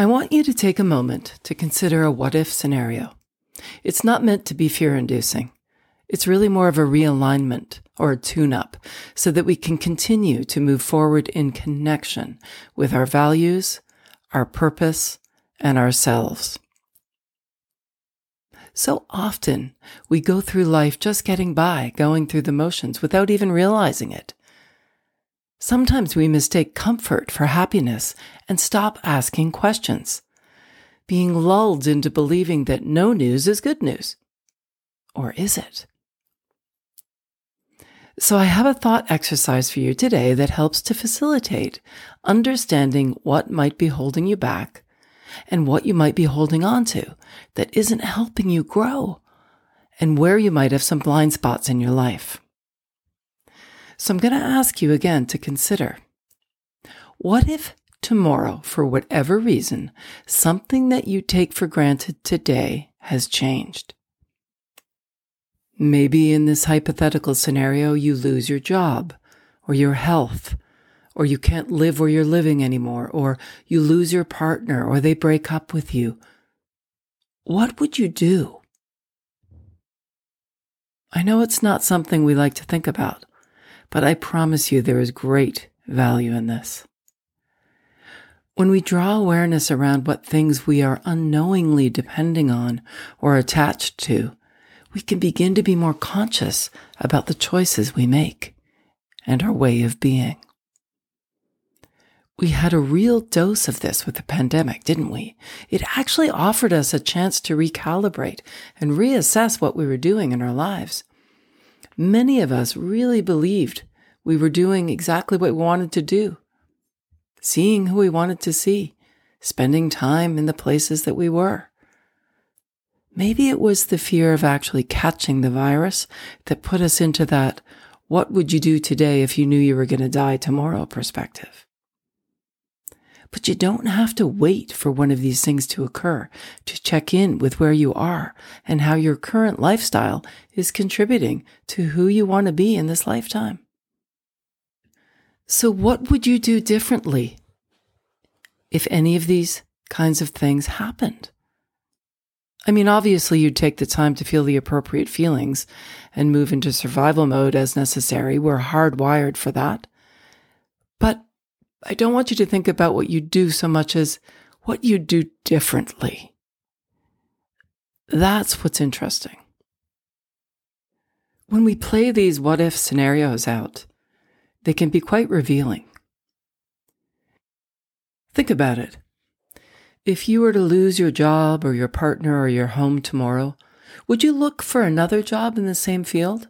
I want you to take a moment to consider a what if scenario. It's not meant to be fear inducing. It's really more of a realignment or a tune up so that we can continue to move forward in connection with our values, our purpose, and ourselves. So often we go through life just getting by, going through the motions without even realizing it. Sometimes we mistake comfort for happiness and stop asking questions, being lulled into believing that no news is good news. Or is it? So, I have a thought exercise for you today that helps to facilitate understanding what might be holding you back and what you might be holding on to that isn't helping you grow and where you might have some blind spots in your life. So, I'm going to ask you again to consider what if tomorrow, for whatever reason, something that you take for granted today has changed? Maybe in this hypothetical scenario, you lose your job or your health, or you can't live where you're living anymore, or you lose your partner, or they break up with you. What would you do? I know it's not something we like to think about, but I promise you there is great value in this. When we draw awareness around what things we are unknowingly depending on or attached to, we can begin to be more conscious about the choices we make and our way of being. We had a real dose of this with the pandemic, didn't we? It actually offered us a chance to recalibrate and reassess what we were doing in our lives. Many of us really believed we were doing exactly what we wanted to do, seeing who we wanted to see, spending time in the places that we were. Maybe it was the fear of actually catching the virus that put us into that what would you do today if you knew you were going to die tomorrow perspective. But you don't have to wait for one of these things to occur to check in with where you are and how your current lifestyle is contributing to who you want to be in this lifetime. So, what would you do differently if any of these kinds of things happened? I mean, obviously, you'd take the time to feel the appropriate feelings and move into survival mode as necessary. We're hardwired for that. But I don't want you to think about what you do so much as what you do differently. That's what's interesting. When we play these what if scenarios out, they can be quite revealing. Think about it. If you were to lose your job or your partner or your home tomorrow, would you look for another job in the same field?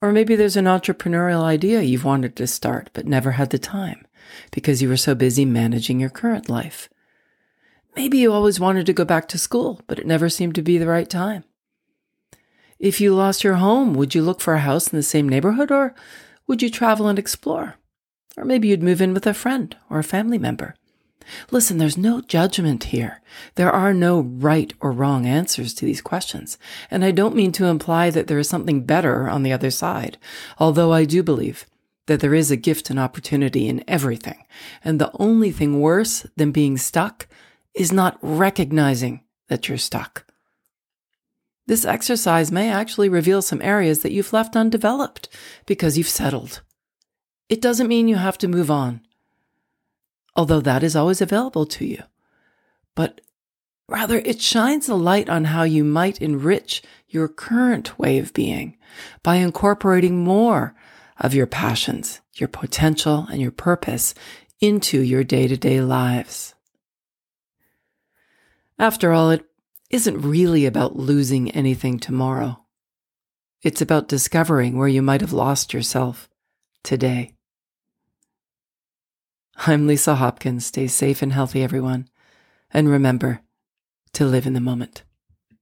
Or maybe there's an entrepreneurial idea you've wanted to start but never had the time because you were so busy managing your current life. Maybe you always wanted to go back to school, but it never seemed to be the right time. If you lost your home, would you look for a house in the same neighborhood or would you travel and explore? Or maybe you'd move in with a friend or a family member. Listen, there's no judgment here. There are no right or wrong answers to these questions. And I don't mean to imply that there is something better on the other side, although I do believe that there is a gift and opportunity in everything. And the only thing worse than being stuck is not recognizing that you're stuck. This exercise may actually reveal some areas that you've left undeveloped because you've settled. It doesn't mean you have to move on although that is always available to you. But rather, it shines a light on how you might enrich your current way of being by incorporating more of your passions, your potential, and your purpose into your day to day lives. After all, it isn't really about losing anything tomorrow. It's about discovering where you might have lost yourself today. I'm Lisa Hopkins. Stay safe and healthy, everyone. And remember to live in the moment.